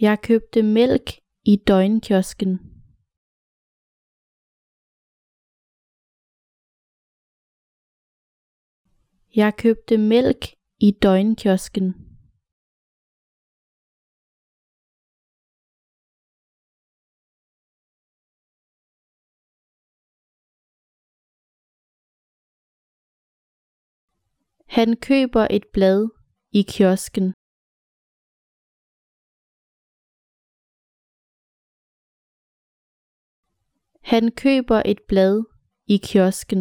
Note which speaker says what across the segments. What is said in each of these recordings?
Speaker 1: Jeg købte mælk i døgnkiosken. Jeg købte mælk i døgnkiosken. Han køber et blad i kiosken. Han køber et blad i kiosken.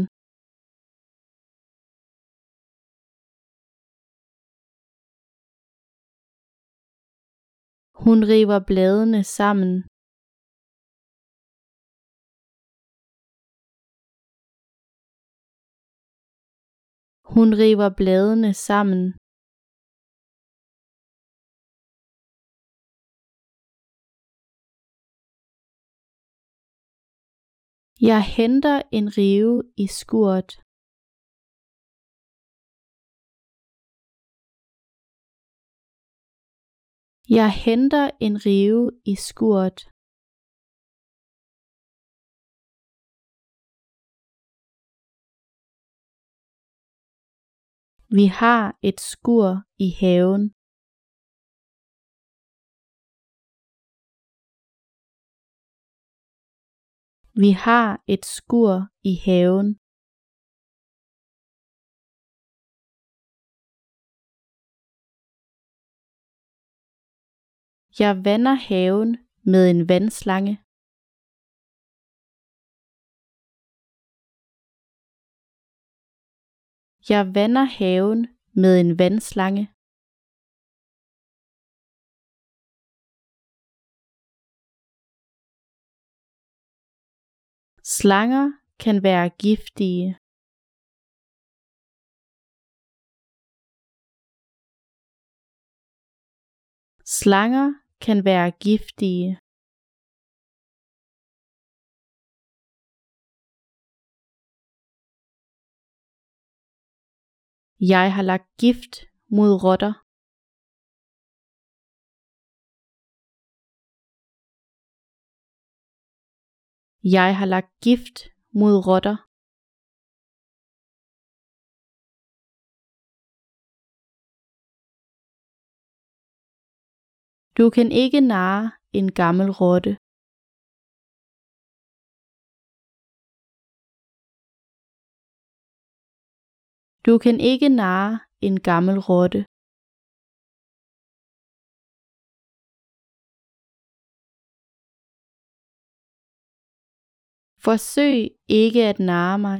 Speaker 1: Hun river bladene sammen. Hun river bladene sammen. Jeg henter en rive i skuret. Jeg henter en rive i skuret. Vi har et skur i haven. Vi har et skur i haven. Jeg vander haven med en vandslange. Jeg vander haven med en vandslange. Slanger kan være giftige. Slanger kan være giftige. Jeg har lagt gift mod rotter. Jeg har lagt gift mod rotter. Du kan ikke narre en gammel rotte. Du kan ikke narre en gammel rotte. Forsøg ikke at narre mig.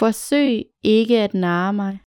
Speaker 1: Forsøg ikke at narre mig.